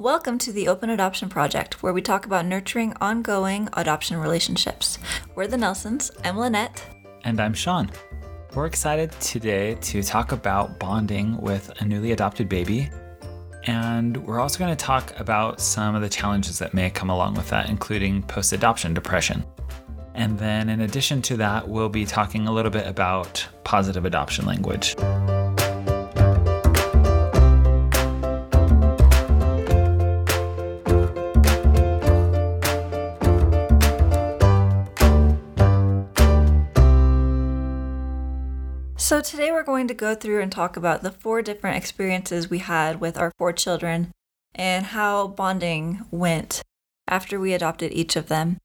Welcome to the Open Adoption Project, where we talk about nurturing ongoing adoption relationships. We're the Nelsons. I'm Lynette. And I'm Sean. We're excited today to talk about bonding with a newly adopted baby. And we're also going to talk about some of the challenges that may come along with that, including post adoption depression. And then, in addition to that, we'll be talking a little bit about positive adoption language. So, today we're going to go through and talk about the four different experiences we had with our four children and how bonding went after we adopted each of them.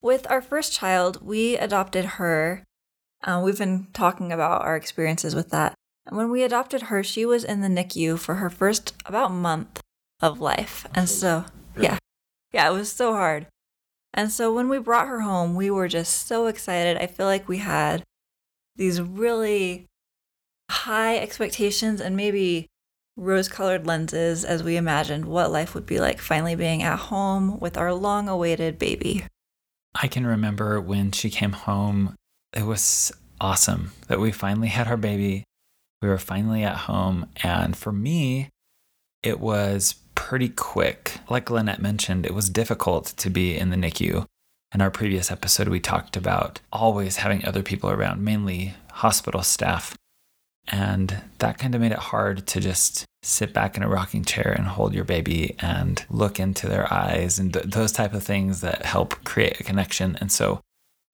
With our first child, we adopted her. Uh, we've been talking about our experiences with that. And when we adopted her, she was in the NICU for her first about month of life. And so, yeah, yeah, it was so hard. And so when we brought her home, we were just so excited. I feel like we had these really high expectations and maybe rose colored lenses as we imagined what life would be like finally being at home with our long awaited baby. I can remember when she came home, it was awesome that we finally had our baby. We were finally at home. And for me, it was pretty quick. Like Lynette mentioned, it was difficult to be in the NICU. In our previous episode, we talked about always having other people around, mainly hospital staff. And that kind of made it hard to just sit back in a rocking chair and hold your baby and look into their eyes and th- those type of things that help create a connection. And so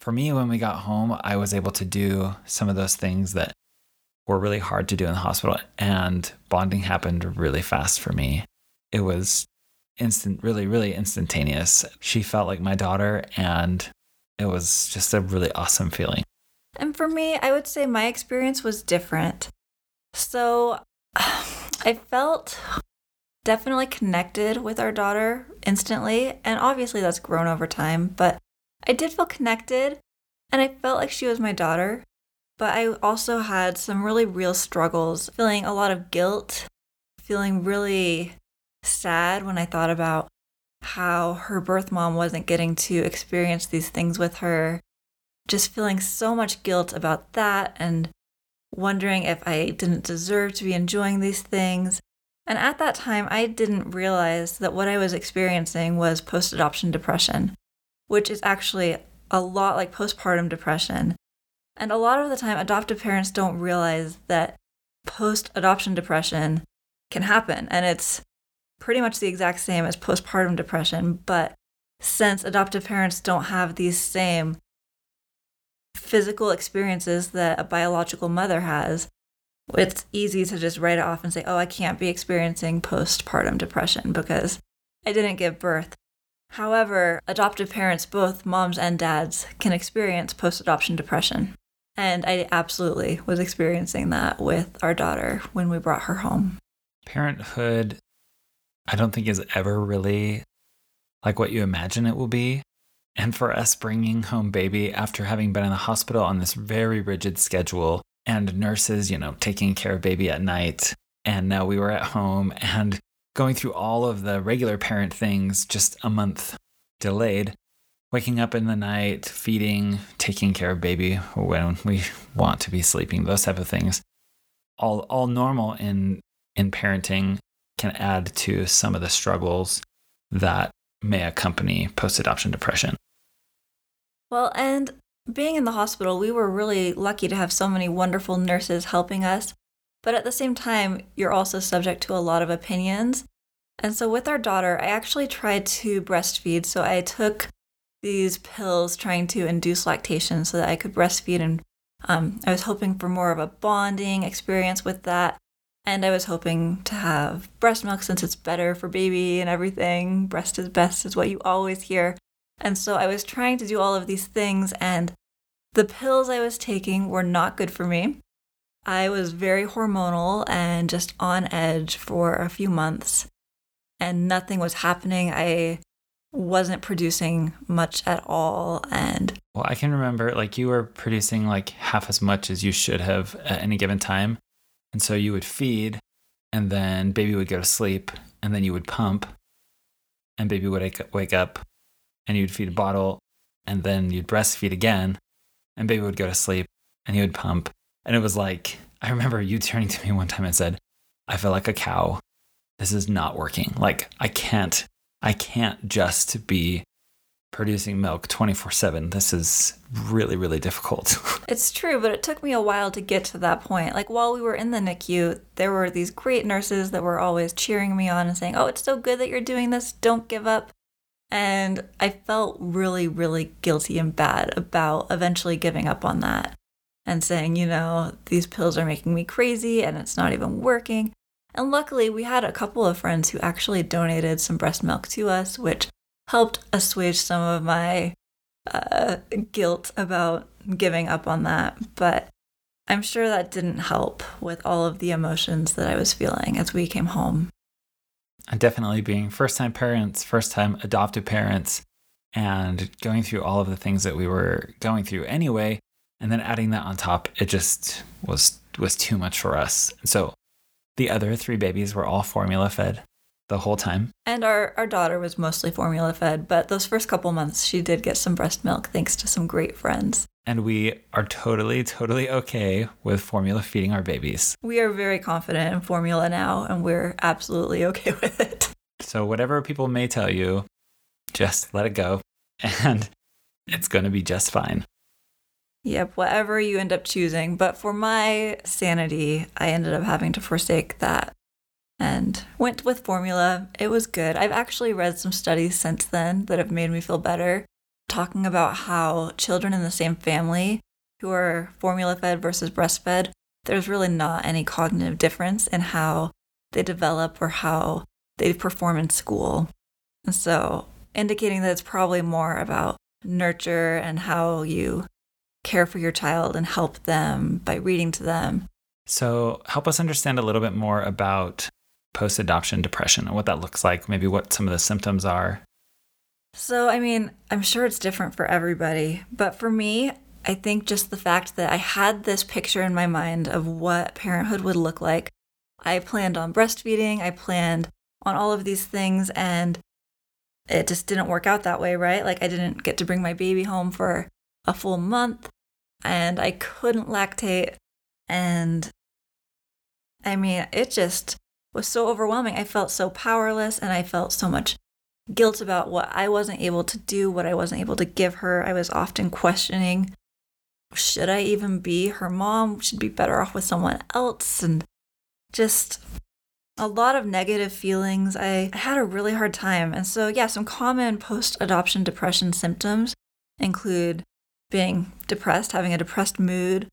for me, when we got home, I was able to do some of those things that were really hard to do in the hospital. And bonding happened really fast for me. It was instant, really, really instantaneous. She felt like my daughter, and it was just a really awesome feeling. And for me, I would say my experience was different. So I felt definitely connected with our daughter instantly. And obviously, that's grown over time, but I did feel connected and I felt like she was my daughter. But I also had some really real struggles, feeling a lot of guilt, feeling really sad when I thought about how her birth mom wasn't getting to experience these things with her. Just feeling so much guilt about that and wondering if I didn't deserve to be enjoying these things. And at that time, I didn't realize that what I was experiencing was post adoption depression, which is actually a lot like postpartum depression. And a lot of the time, adoptive parents don't realize that post adoption depression can happen. And it's pretty much the exact same as postpartum depression, but since adoptive parents don't have these same physical experiences that a biological mother has, it's easy to just write it off and say, oh, I can't be experiencing postpartum depression because I didn't give birth. However, adoptive parents, both moms and dads, can experience post adoption depression. And I absolutely was experiencing that with our daughter when we brought her home. Parenthood I don't think is ever really like what you imagine it will be. And for us bringing home baby after having been in the hospital on this very rigid schedule and nurses, you know, taking care of baby at night. And now we were at home and going through all of the regular parent things just a month delayed. Waking up in the night, feeding, taking care of baby when we want to be sleeping, those type of things. All all normal in in parenting can add to some of the struggles that may accompany post adoption depression. Well, and being in the hospital, we were really lucky to have so many wonderful nurses helping us. But at the same time, you're also subject to a lot of opinions. And so with our daughter, I actually tried to breastfeed. So I took these pills trying to induce lactation so that I could breastfeed. And um, I was hoping for more of a bonding experience with that. And I was hoping to have breast milk since it's better for baby and everything. Breast is best is what you always hear. And so I was trying to do all of these things, and the pills I was taking were not good for me. I was very hormonal and just on edge for a few months, and nothing was happening. I wasn't producing much at all. And well, I can remember like you were producing like half as much as you should have at any given time. And so you would feed, and then baby would go to sleep, and then you would pump, and baby would wake- up, and you'd feed a bottle, and then you'd breastfeed again, and baby would go to sleep, and you would pump. And it was like, I remember you turning to me one time and said, I feel like a cow. This is not working. Like, I can't, I can't just be producing milk 24 7. This is really, really difficult. It's true, but it took me a while to get to that point. Like while we were in the NICU, there were these great nurses that were always cheering me on and saying, Oh, it's so good that you're doing this. Don't give up. And I felt really, really guilty and bad about eventually giving up on that and saying, you know, these pills are making me crazy and it's not even working. And luckily, we had a couple of friends who actually donated some breast milk to us, which helped assuage some of my uh, guilt about giving up on that. But I'm sure that didn't help with all of the emotions that I was feeling as we came home. And definitely being first time parents, first time adoptive parents, and going through all of the things that we were going through anyway, and then adding that on top, it just was was too much for us. And So the other three babies were all formula fed the whole time. And our, our daughter was mostly formula fed, but those first couple months she did get some breast milk thanks to some great friends. And we are totally, totally okay with formula feeding our babies. We are very confident in formula now, and we're absolutely okay with it. So, whatever people may tell you, just let it go, and it's going to be just fine. Yep, whatever you end up choosing. But for my sanity, I ended up having to forsake that and went with formula. It was good. I've actually read some studies since then that have made me feel better, talking about how children in the same family who are formula fed versus breastfed, there's really not any cognitive difference in how they develop or how they perform in school. And so, indicating that it's probably more about nurture and how you care for your child and help them by reading to them. So, help us understand a little bit more about post adoption depression and what that looks like, maybe what some of the symptoms are. So, I mean, I'm sure it's different for everybody, but for me, I think just the fact that I had this picture in my mind of what parenthood would look like. I planned on breastfeeding, I planned on all of these things, and it just didn't work out that way, right? Like, I didn't get to bring my baby home for a full month, and I couldn't lactate. And I mean, it just was so overwhelming. I felt so powerless and I felt so much guilt about what I wasn't able to do, what I wasn't able to give her. I was often questioning should I even be her mom? Should be better off with someone else and just a lot of negative feelings. I, had a really hard time. And so, yeah, some common post adoption depression symptoms include being depressed, having a depressed mood,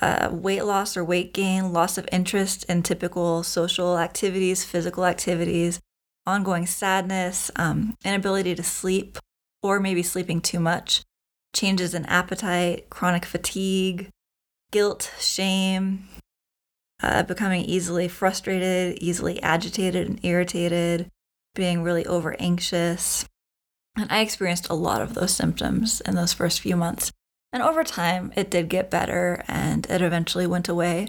uh, weight loss or weight gain, loss of interest in typical social activities, physical activities, ongoing sadness, um, inability to sleep, or maybe sleeping too much, changes in appetite, chronic fatigue, guilt, shame, uh, becoming easily frustrated, easily agitated and irritated, being really over anxious. And I experienced a lot of those symptoms in those first few months. And over time, it did get better and it eventually went away.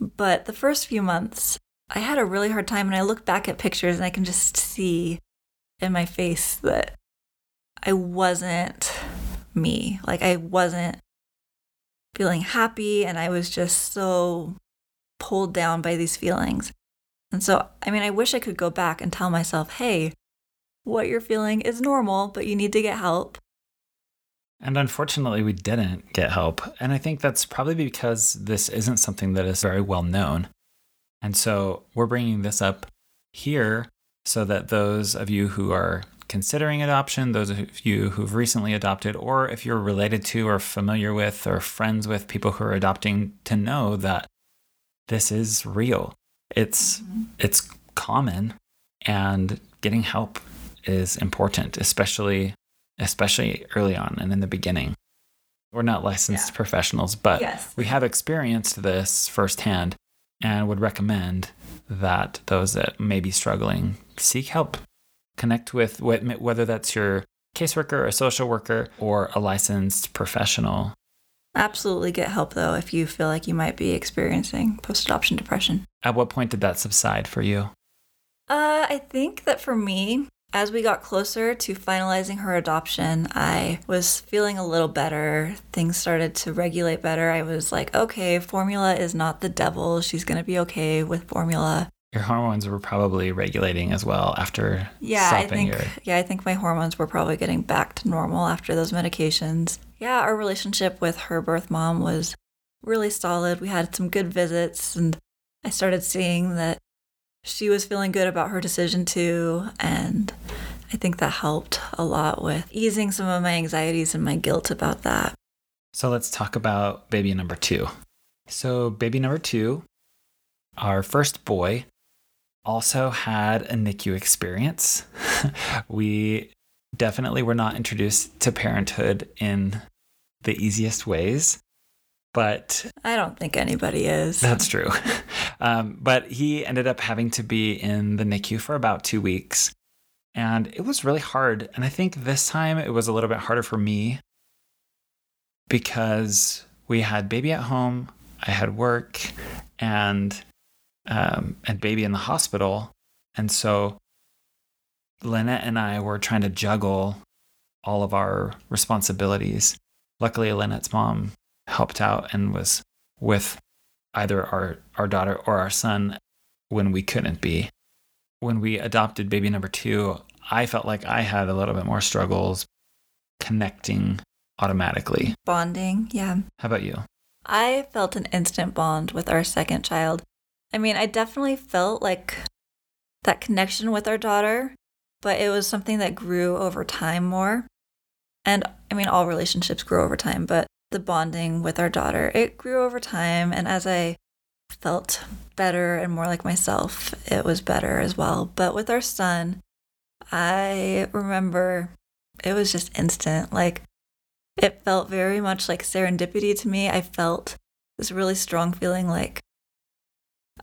But the first few months, I had a really hard time. And I look back at pictures and I can just see in my face that I wasn't me. Like, I wasn't feeling happy. And I was just so pulled down by these feelings. And so, I mean, I wish I could go back and tell myself, hey, what you're feeling is normal, but you need to get help. And unfortunately, we didn't get help. And I think that's probably because this isn't something that is very well known. And so we're bringing this up here so that those of you who are considering adoption, those of you who've recently adopted, or if you're related to or familiar with or friends with people who are adopting, to know that this is real. It's mm-hmm. it's common and getting help is important, especially especially early on and in the beginning. We're not licensed yeah. professionals, but yes. we have experienced this firsthand and would recommend that those that may be struggling seek help. Connect with whether that's your caseworker, a social worker, or a licensed professional. Absolutely get help though if you feel like you might be experiencing post adoption depression. At what point did that subside for you? Uh, I think that for me, as we got closer to finalizing her adoption, I was feeling a little better. Things started to regulate better. I was like, okay, formula is not the devil. She's going to be okay with formula. Your hormones were probably regulating as well after Yeah, I stopping think your. yeah, I think my hormones were probably getting back to normal after those medications. Yeah, our relationship with her birth mom was really solid. We had some good visits and I started seeing that she was feeling good about her decision too and I think that helped a lot with easing some of my anxieties and my guilt about that. So let's talk about baby number two. So, baby number two, our first boy, also had a NICU experience. we definitely were not introduced to parenthood in the easiest ways, but I don't think anybody is. that's true. Um, but he ended up having to be in the NICU for about two weeks. And it was really hard. And I think this time it was a little bit harder for me because we had baby at home, I had work, and um, and baby in the hospital. And so Lynette and I were trying to juggle all of our responsibilities. Luckily, Lynette's mom helped out and was with either our, our daughter or our son when we couldn't be. When we adopted baby number two, I felt like I had a little bit more struggles connecting automatically. Bonding, yeah. How about you? I felt an instant bond with our second child. I mean, I definitely felt like that connection with our daughter, but it was something that grew over time more. And I mean, all relationships grow over time, but the bonding with our daughter, it grew over time. And as I felt better and more like myself, it was better as well. But with our son, I remember it was just instant. Like, it felt very much like serendipity to me. I felt this really strong feeling like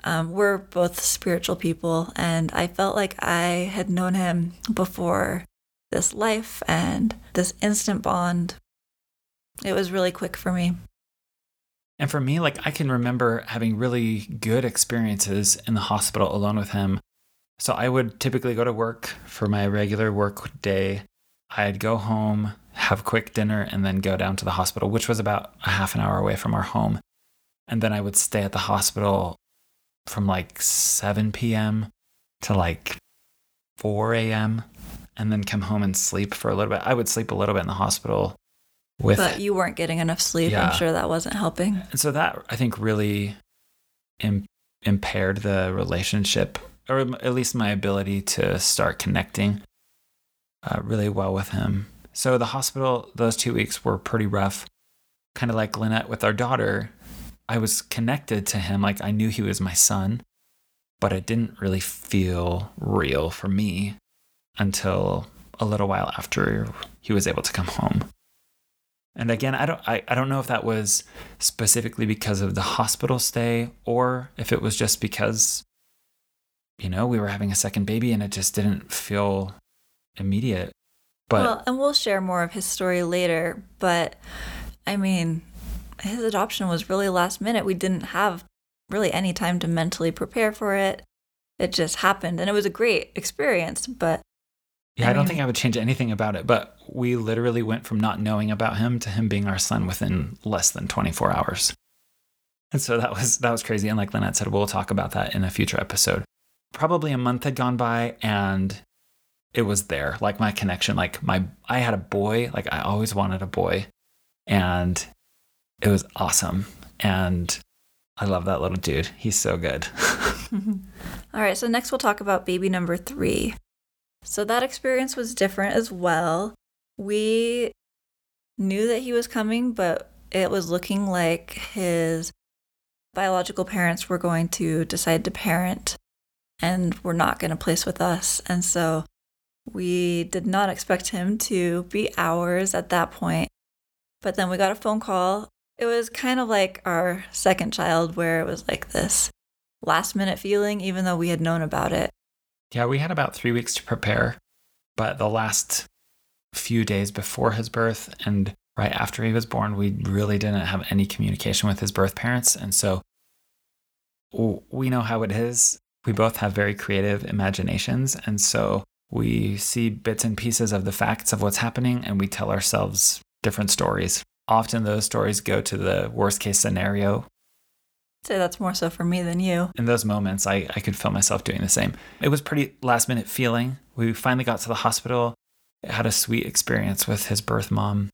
um, we're both spiritual people, and I felt like I had known him before this life and this instant bond. It was really quick for me. And for me, like I can remember having really good experiences in the hospital alone with him. So I would typically go to work for my regular work day. I'd go home, have quick dinner, and then go down to the hospital, which was about a half an hour away from our home. And then I would stay at the hospital from like 7 p.m. to like 4 a.m. and then come home and sleep for a little bit. I would sleep a little bit in the hospital with But you weren't getting enough sleep. Yeah. I'm sure that wasn't helping. and so that I think really Im- impaired the relationship, or at least my ability to start connecting uh, really well with him. So the hospital, those two weeks were pretty rough. Kind of like Lynette with our daughter, I was connected to him, like I knew he was my son, but it didn't really feel real for me until a little while after he was able to come home. And again, I don't I, I don't know if that was specifically because of the hospital stay or if it was just because you know, we were having a second baby and it just didn't feel immediate. But well, and we'll share more of his story later. But I mean, his adoption was really last minute. We didn't have really any time to mentally prepare for it. It just happened, and it was a great experience. But yeah, I I don't think I would change anything about it, but we literally went from not knowing about him to him being our son within less than 24 hours. And so that was that was crazy and like Lynette said we'll talk about that in a future episode. Probably a month had gone by and it was there. Like my connection like my I had a boy, like I always wanted a boy and it was awesome and I love that little dude. He's so good. all right, so next we'll talk about baby number three. So that experience was different as well. We knew that he was coming, but it was looking like his biological parents were going to decide to parent and were not going to place with us. And so we did not expect him to be ours at that point. But then we got a phone call. It was kind of like our second child, where it was like this last minute feeling, even though we had known about it. Yeah, we had about three weeks to prepare, but the last few days before his birth and right after he was born, we really didn't have any communication with his birth parents. And so we know how it is We both have very creative imaginations. And so we see bits and pieces of the facts of what's happening and we tell ourselves different stories. Often those stories go to the worst case scenario. Say that's more so for me than you. In those moments, I, I could feel myself doing the same. It was pretty last minute feeling. We finally got to the hospital, had a sweet experience with his birth mom.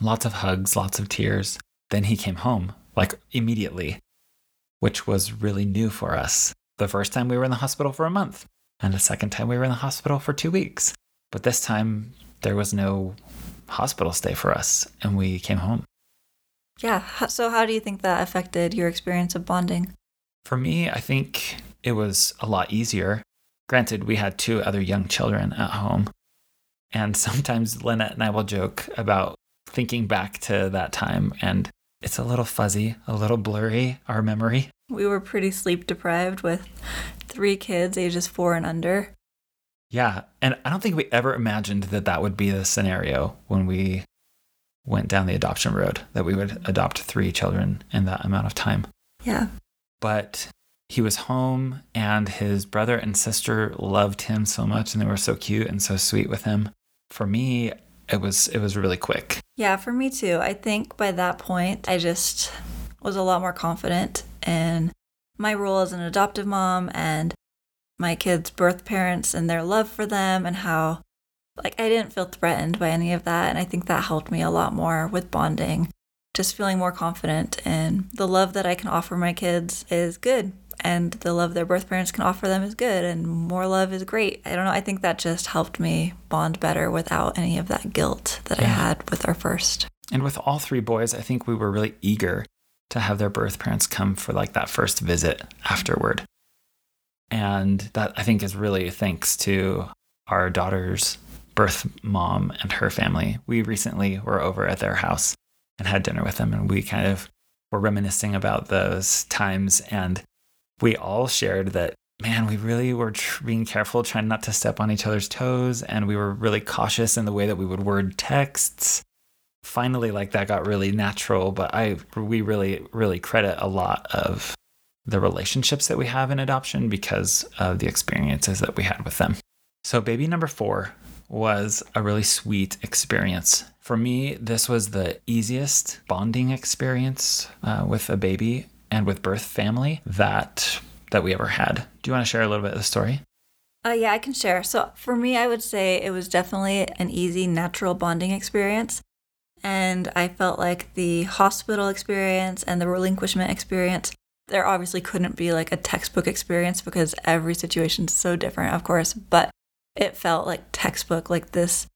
Lots of hugs, lots of tears. Then he came home, like immediately, which was really new for us. The first time we were in the hospital for a month, and the second time we were in the hospital for two weeks. But this time there was no hospital stay for us, and we came home. Yeah. So, how do you think that affected your experience of bonding? For me, I think it was a lot easier. Granted, we had two other young children at home. And sometimes Lynette and I will joke about thinking back to that time, and it's a little fuzzy, a little blurry, our memory. We were pretty sleep deprived with three kids, ages four and under. Yeah. And I don't think we ever imagined that that would be the scenario when we went down the adoption road, that we would adopt three children in that amount of time. Yeah. But he was home and his brother and sister loved him so much and they were so cute and so sweet with him. For me, it was it was really quick. Yeah, for me too. I think by that point I just was a lot more confident in my role as an adoptive mom and my kids' birth parents and their love for them and how like I didn't feel threatened by any of that and I think that helped me a lot more with bonding. Just feeling more confident in the love that I can offer my kids is good and the love their birth parents can offer them is good and more love is great. I don't know, I think that just helped me bond better without any of that guilt that yeah. I had with our first. And with all three boys, I think we were really eager to have their birth parents come for like that first visit afterward. And that I think is really thanks to our daughter's birth mom and her family. We recently were over at their house and had dinner with them, and we kind of were reminiscing about those times. And we all shared that, man, we really were tr- being careful, trying not to step on each other's toes. And we were really cautious in the way that we would word texts finally like that got really natural but i we really really credit a lot of the relationships that we have in adoption because of the experiences that we had with them so baby number 4 was a really sweet experience for me this was the easiest bonding experience uh, with a baby and with birth family that that we ever had do you want to share a little bit of the story uh, yeah, I can share. So for me, I would say it was definitely an easy, natural bonding experience. And I felt like the hospital experience and the relinquishment experience, there obviously couldn't be like a textbook experience because every situation is so different, of course, but it felt like textbook, like this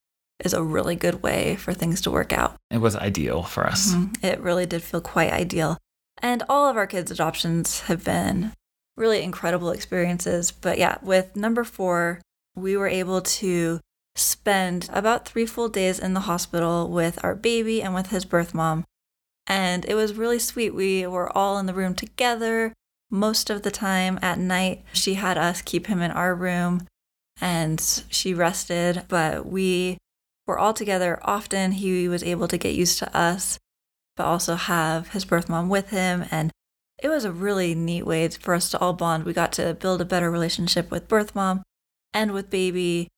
is a really good way for things to work out. It was ideal for us. Mm-hmm. It really did feel quite ideal. And all of our kids' adoptions have been really incredible experiences. But yeah, with number four, we were able to spend about three full days in the hospital with our baby and with his birth mom. And it was really sweet. We were all in the room together most of the time at night. She had us keep him in our room and she rested, but we were all together often. He was able to get used to us, but also have his birth mom with him. And it was a really neat way for us to all bond. We got to build a better relationship with birth mom and with baby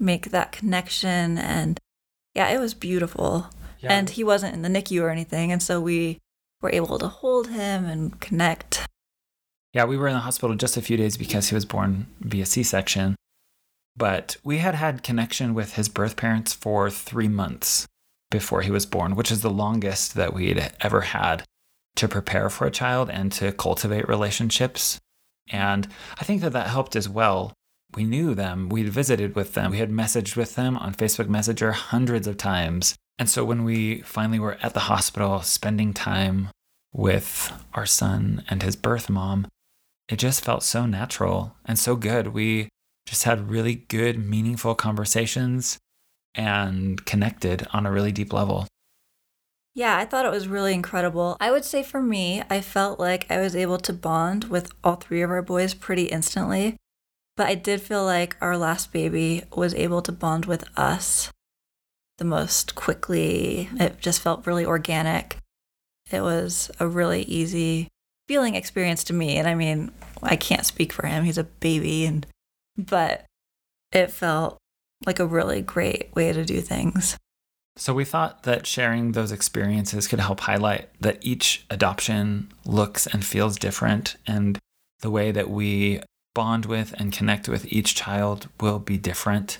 make that connection. And yeah, it was beautiful. Yeah. And he wasn't in the NICU or anything. And so we were able to hold him and connect. Yeah, we were in the hospital just a few days because he was born via C section. But we had had connection with his birth parents for three months before he was born, which is the longest that we'd ever had to prepare for a child and to cultivate relationships. And I think that that helped as well we knew them, we'd visited with them, we had messaged with them on Facebook Messenger hundreds of times. And so when we finally were at the hospital spending time with our son and his birth mom, it just felt so natural and so good. We just had really good, meaningful conversations and connected on a really deep level. Yeah, I thought it was really incredible. I would say for me, I felt like I was able to bond with all three of our boys pretty instantly. But I did feel like our last baby was able to bond with us the most quickly. It just felt really organic. It was a really easy feeling experience to me. And I mean, I can't speak for him. He's a baby and but it felt like a really great way to do things. So we thought that sharing those experiences could help highlight that each adoption looks and feels different and the way that we bond with and connect with each child will be different.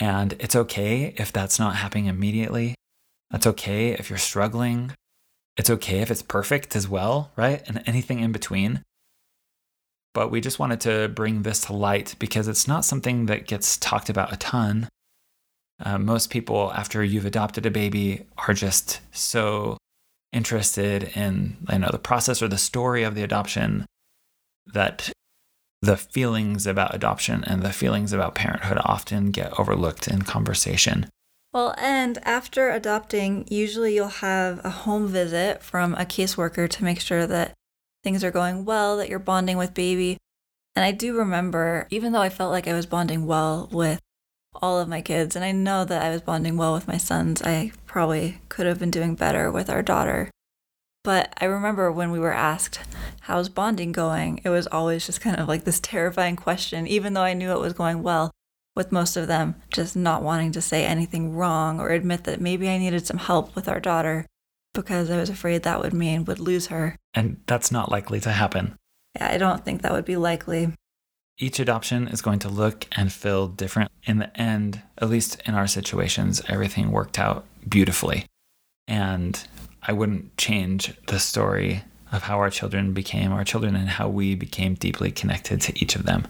And it's okay if that's not happening immediately. That's okay if you're struggling. It's okay if it's perfect as well, right? And anything in between. But we just wanted to bring this to light because it's not something that gets talked about a ton. Uh, most people, after you've adopted a baby, are just so interested in you know the process or the story of the adoption that the feelings about adoption and the feelings about parenthood often get overlooked in conversation. Well, and after adopting, usually you'll have a home visit from a caseworker to make sure that things are going well, that you're bonding with baby. And I do remember, even though I felt like I was bonding well with all of my kids, and I know that I was bonding well with my sons, I probably could have been doing better with our daughter. But I remember when we were asked, How's bonding going? It was always just kind of like this terrifying question, even though I knew it was going well, with most of them just not wanting to say anything wrong or admit that maybe I needed some help with our daughter because I was afraid that would mean would lose her. And that's not likely to happen. Yeah, I don't think that would be likely. Each adoption is going to look and feel different. In the end, at least in our situations, everything worked out beautifully. And I wouldn't change the story of how our children became our children and how we became deeply connected to each of them.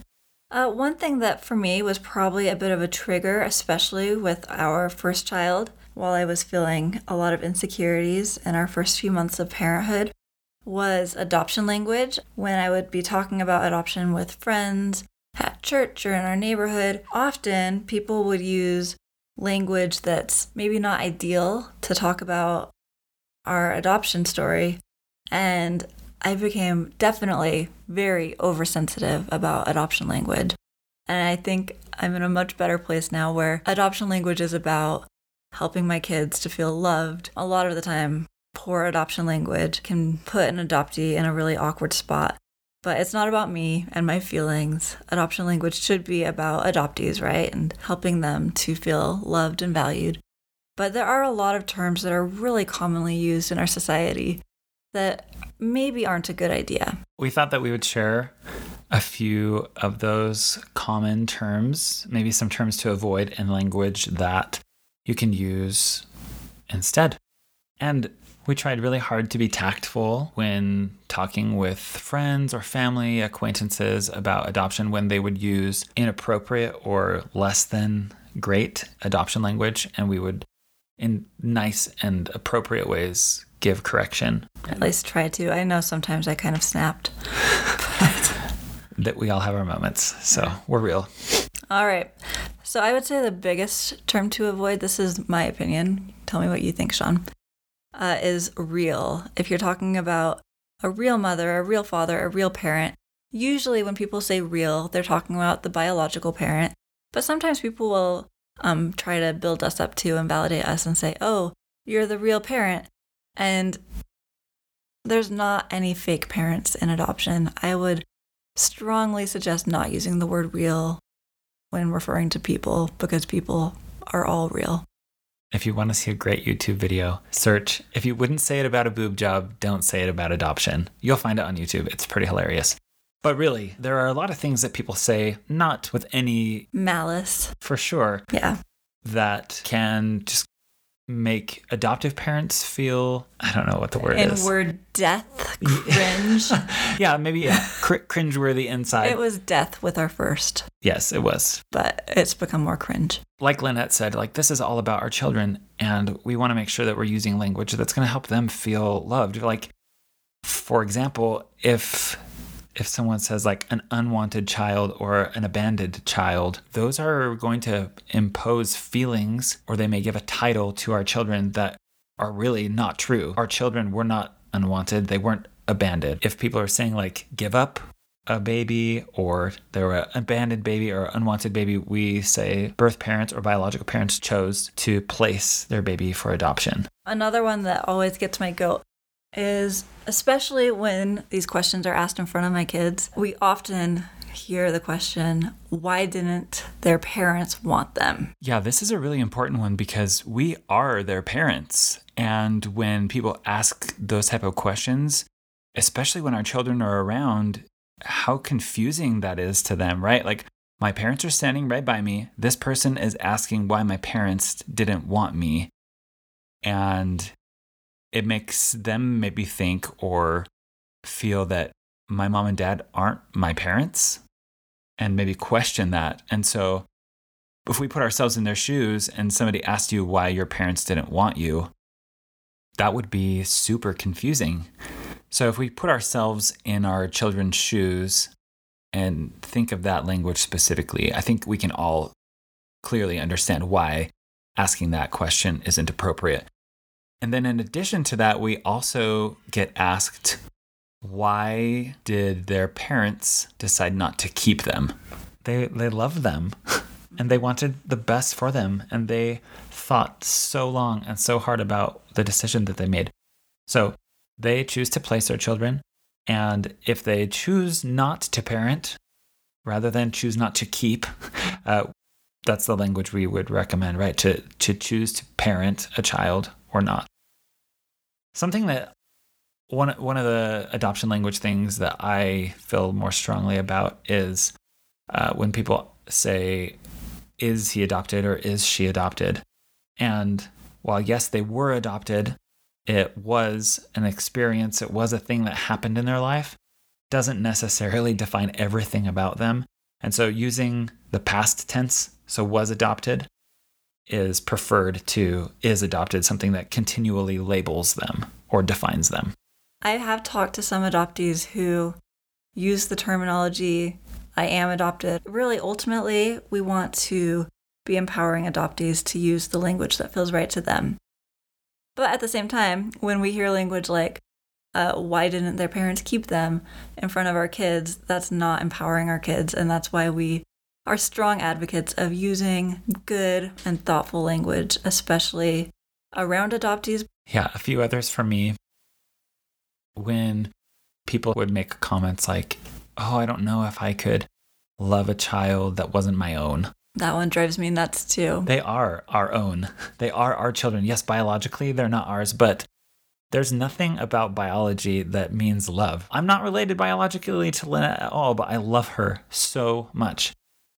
Uh, one thing that for me was probably a bit of a trigger, especially with our first child, while I was feeling a lot of insecurities in our first few months of parenthood, was adoption language. When I would be talking about adoption with friends at church or in our neighborhood, often people would use language that's maybe not ideal to talk about our adoption story. And I became definitely very oversensitive about adoption language. And I think I'm in a much better place now where adoption language is about helping my kids to feel loved. A lot of the time, poor adoption language can put an adoptee in a really awkward spot. But it's not about me and my feelings. Adoption language should be about adoptees, right? And helping them to feel loved and valued. But there are a lot of terms that are really commonly used in our society that maybe aren't a good idea. We thought that we would share a few of those common terms, maybe some terms to avoid in language that you can use instead. And we tried really hard to be tactful when talking with friends or family acquaintances about adoption when they would use inappropriate or less than great adoption language. And we would in nice and appropriate ways give correction. At least try to. I know sometimes I kind of snapped. that we all have our moments. So we're real. All right. So I would say the biggest term to avoid, this is my opinion. Tell me what you think, Sean, uh, is real. If you're talking about a real mother, a real father, a real parent, usually when people say real, they're talking about the biological parent. But sometimes people will um, try to build us up to and validate us and say, oh, you're the real parent. And there's not any fake parents in adoption. I would strongly suggest not using the word real when referring to people because people are all real. If you want to see a great YouTube video, search if you wouldn't say it about a boob job, don't say it about adoption. You'll find it on YouTube. It's pretty hilarious. But really, there are a lot of things that people say, not with any malice, for sure. Yeah. That can just make adoptive parents feel I don't know what the word is. word death, cringe. yeah, maybe yeah, cr- cringeworthy inside. It was death with our first. Yes, it was. But it's become more cringe. Like Lynette said, like this is all about our children and we want to make sure that we're using language that's going to help them feel loved. Like for example, if if someone says like an unwanted child or an abandoned child, those are going to impose feelings or they may give a title to our children that are really not true. Our children were not unwanted, they weren't abandoned. If people are saying like give up a baby or they were an abandoned baby or unwanted baby, we say birth parents or biological parents chose to place their baby for adoption. Another one that always gets my goat is especially when these questions are asked in front of my kids, we often hear the question, why didn't their parents want them? Yeah, this is a really important one because we are their parents. And when people ask those type of questions, especially when our children are around, how confusing that is to them, right? Like, my parents are standing right by me. This person is asking why my parents didn't want me. And it makes them maybe think or feel that my mom and dad aren't my parents and maybe question that. And so, if we put ourselves in their shoes and somebody asked you why your parents didn't want you, that would be super confusing. So, if we put ourselves in our children's shoes and think of that language specifically, I think we can all clearly understand why asking that question isn't appropriate. And then, in addition to that, we also get asked why did their parents decide not to keep them? They, they love them and they wanted the best for them. And they thought so long and so hard about the decision that they made. So they choose to place their children. And if they choose not to parent rather than choose not to keep, uh, that's the language we would recommend, right? To, to choose to parent a child or not. Something that one one of the adoption language things that I feel more strongly about is uh, when people say, "Is he adopted?" or "Is she adopted?" And while yes, they were adopted, it was an experience. It was a thing that happened in their life. Doesn't necessarily define everything about them. And so using the past tense, so was adopted, is preferred to is adopted, something that continually labels them or defines them. I have talked to some adoptees who use the terminology I am adopted. Really, ultimately, we want to be empowering adoptees to use the language that feels right to them. But at the same time, when we hear language like, uh, why didn't their parents keep them in front of our kids, that's not empowering our kids. And that's why we are strong advocates of using good and thoughtful language, especially around adoptees. Yeah, a few others for me when people would make comments like, oh, I don't know if I could love a child that wasn't my own. That one drives me nuts too. They are our own. They are our children. Yes, biologically, they're not ours, but there's nothing about biology that means love. I'm not related biologically to Lena at all, but I love her so much.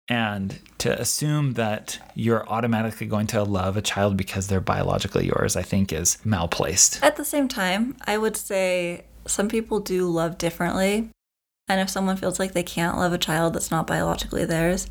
And to assume that you're automatically going to love a child because they're biologically yours, I think is malplaced. At the same time, I would say some people do love differently. And if someone feels like they can't love a child that's not biologically theirs,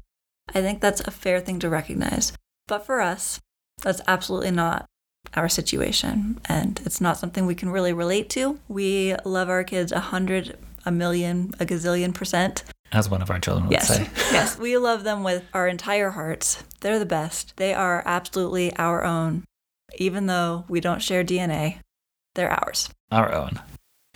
I think that's a fair thing to recognize. But for us, that's absolutely not our situation. And it's not something we can really relate to. We love our kids a hundred, a million, a gazillion percent. As one of our children would yes. say. yes, we love them with our entire hearts. They're the best. They are absolutely our own. Even though we don't share DNA, they're ours. Our own.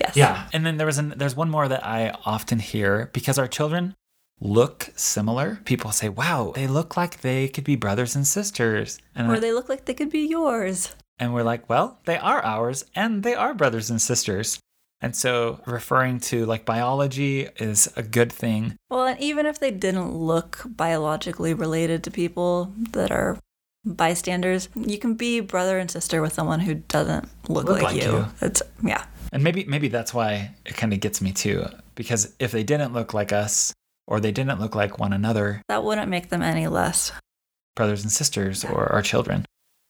Yes. Yeah. And then there was an, there's one more that I often hear because our children look similar. People say, "Wow, they look like they could be brothers and sisters." And or they look like they could be yours. And we're like, "Well, they are ours and they are brothers and sisters." And so referring to like biology is a good thing. Well, and even if they didn't look biologically related to people that are bystanders, you can be brother and sister with someone who doesn't look, look like, like, you. you. It's yeah. And maybe maybe that's why it kind of gets me too because if they didn't look like us or they didn't look like one another, that wouldn't make them any less brothers and sisters or our children.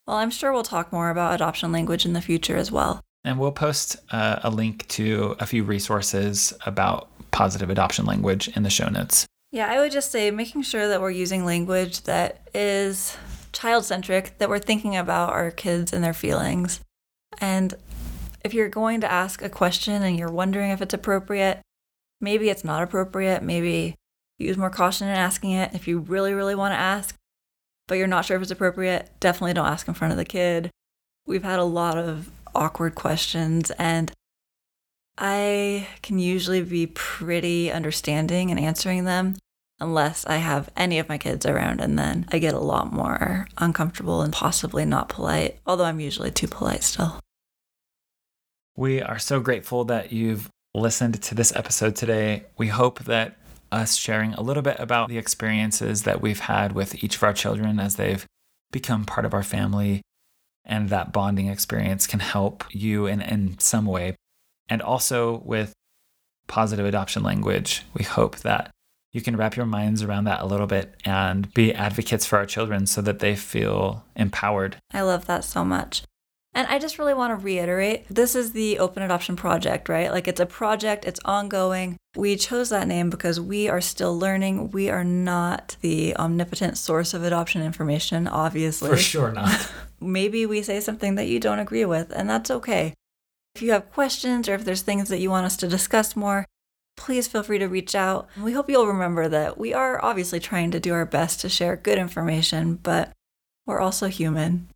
Well, I'm sure we'll talk more about adoption language in the future as well. And we'll post uh, a link to a few resources about positive adoption language in the show notes. Yeah, I would just say making sure that we're using language that is child centric, that we're thinking about our kids and their feelings. And if you're going to ask a question and you're wondering if it's appropriate, maybe it's not appropriate. Maybe use more caution in asking it. If you really, really want to ask, but you're not sure if it's appropriate, definitely don't ask in front of the kid. We've had a lot of awkward questions, and I can usually be pretty understanding in answering them unless I have any of my kids around, and then I get a lot more uncomfortable and possibly not polite, although I'm usually too polite still. We are so grateful that you've listened to this episode today. We hope that us sharing a little bit about the experiences that we've had with each of our children as they've become part of our family and that bonding experience can help you in, in some way. And also with positive adoption language, we hope that you can wrap your minds around that a little bit and be advocates for our children so that they feel empowered. I love that so much. And I just really want to reiterate this is the Open Adoption Project, right? Like it's a project, it's ongoing. We chose that name because we are still learning. We are not the omnipotent source of adoption information, obviously. For sure not. Maybe we say something that you don't agree with, and that's okay. If you have questions or if there's things that you want us to discuss more, please feel free to reach out. We hope you'll remember that we are obviously trying to do our best to share good information, but we're also human.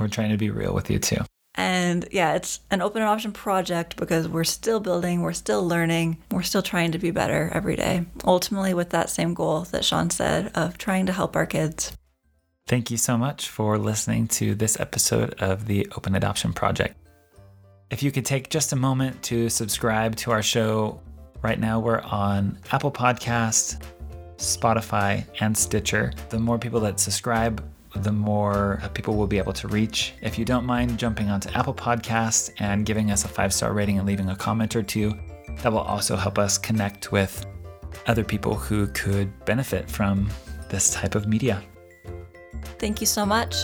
We're trying to be real with you too. And yeah, it's an open adoption project because we're still building, we're still learning, we're still trying to be better every day. Ultimately, with that same goal that Sean said of trying to help our kids. Thank you so much for listening to this episode of the Open Adoption Project. If you could take just a moment to subscribe to our show, right now we're on Apple Podcast, Spotify, and Stitcher. The more people that subscribe, the more uh, people will be able to reach. If you don't mind jumping onto Apple Podcasts and giving us a five star rating and leaving a comment or two, that will also help us connect with other people who could benefit from this type of media. Thank you so much.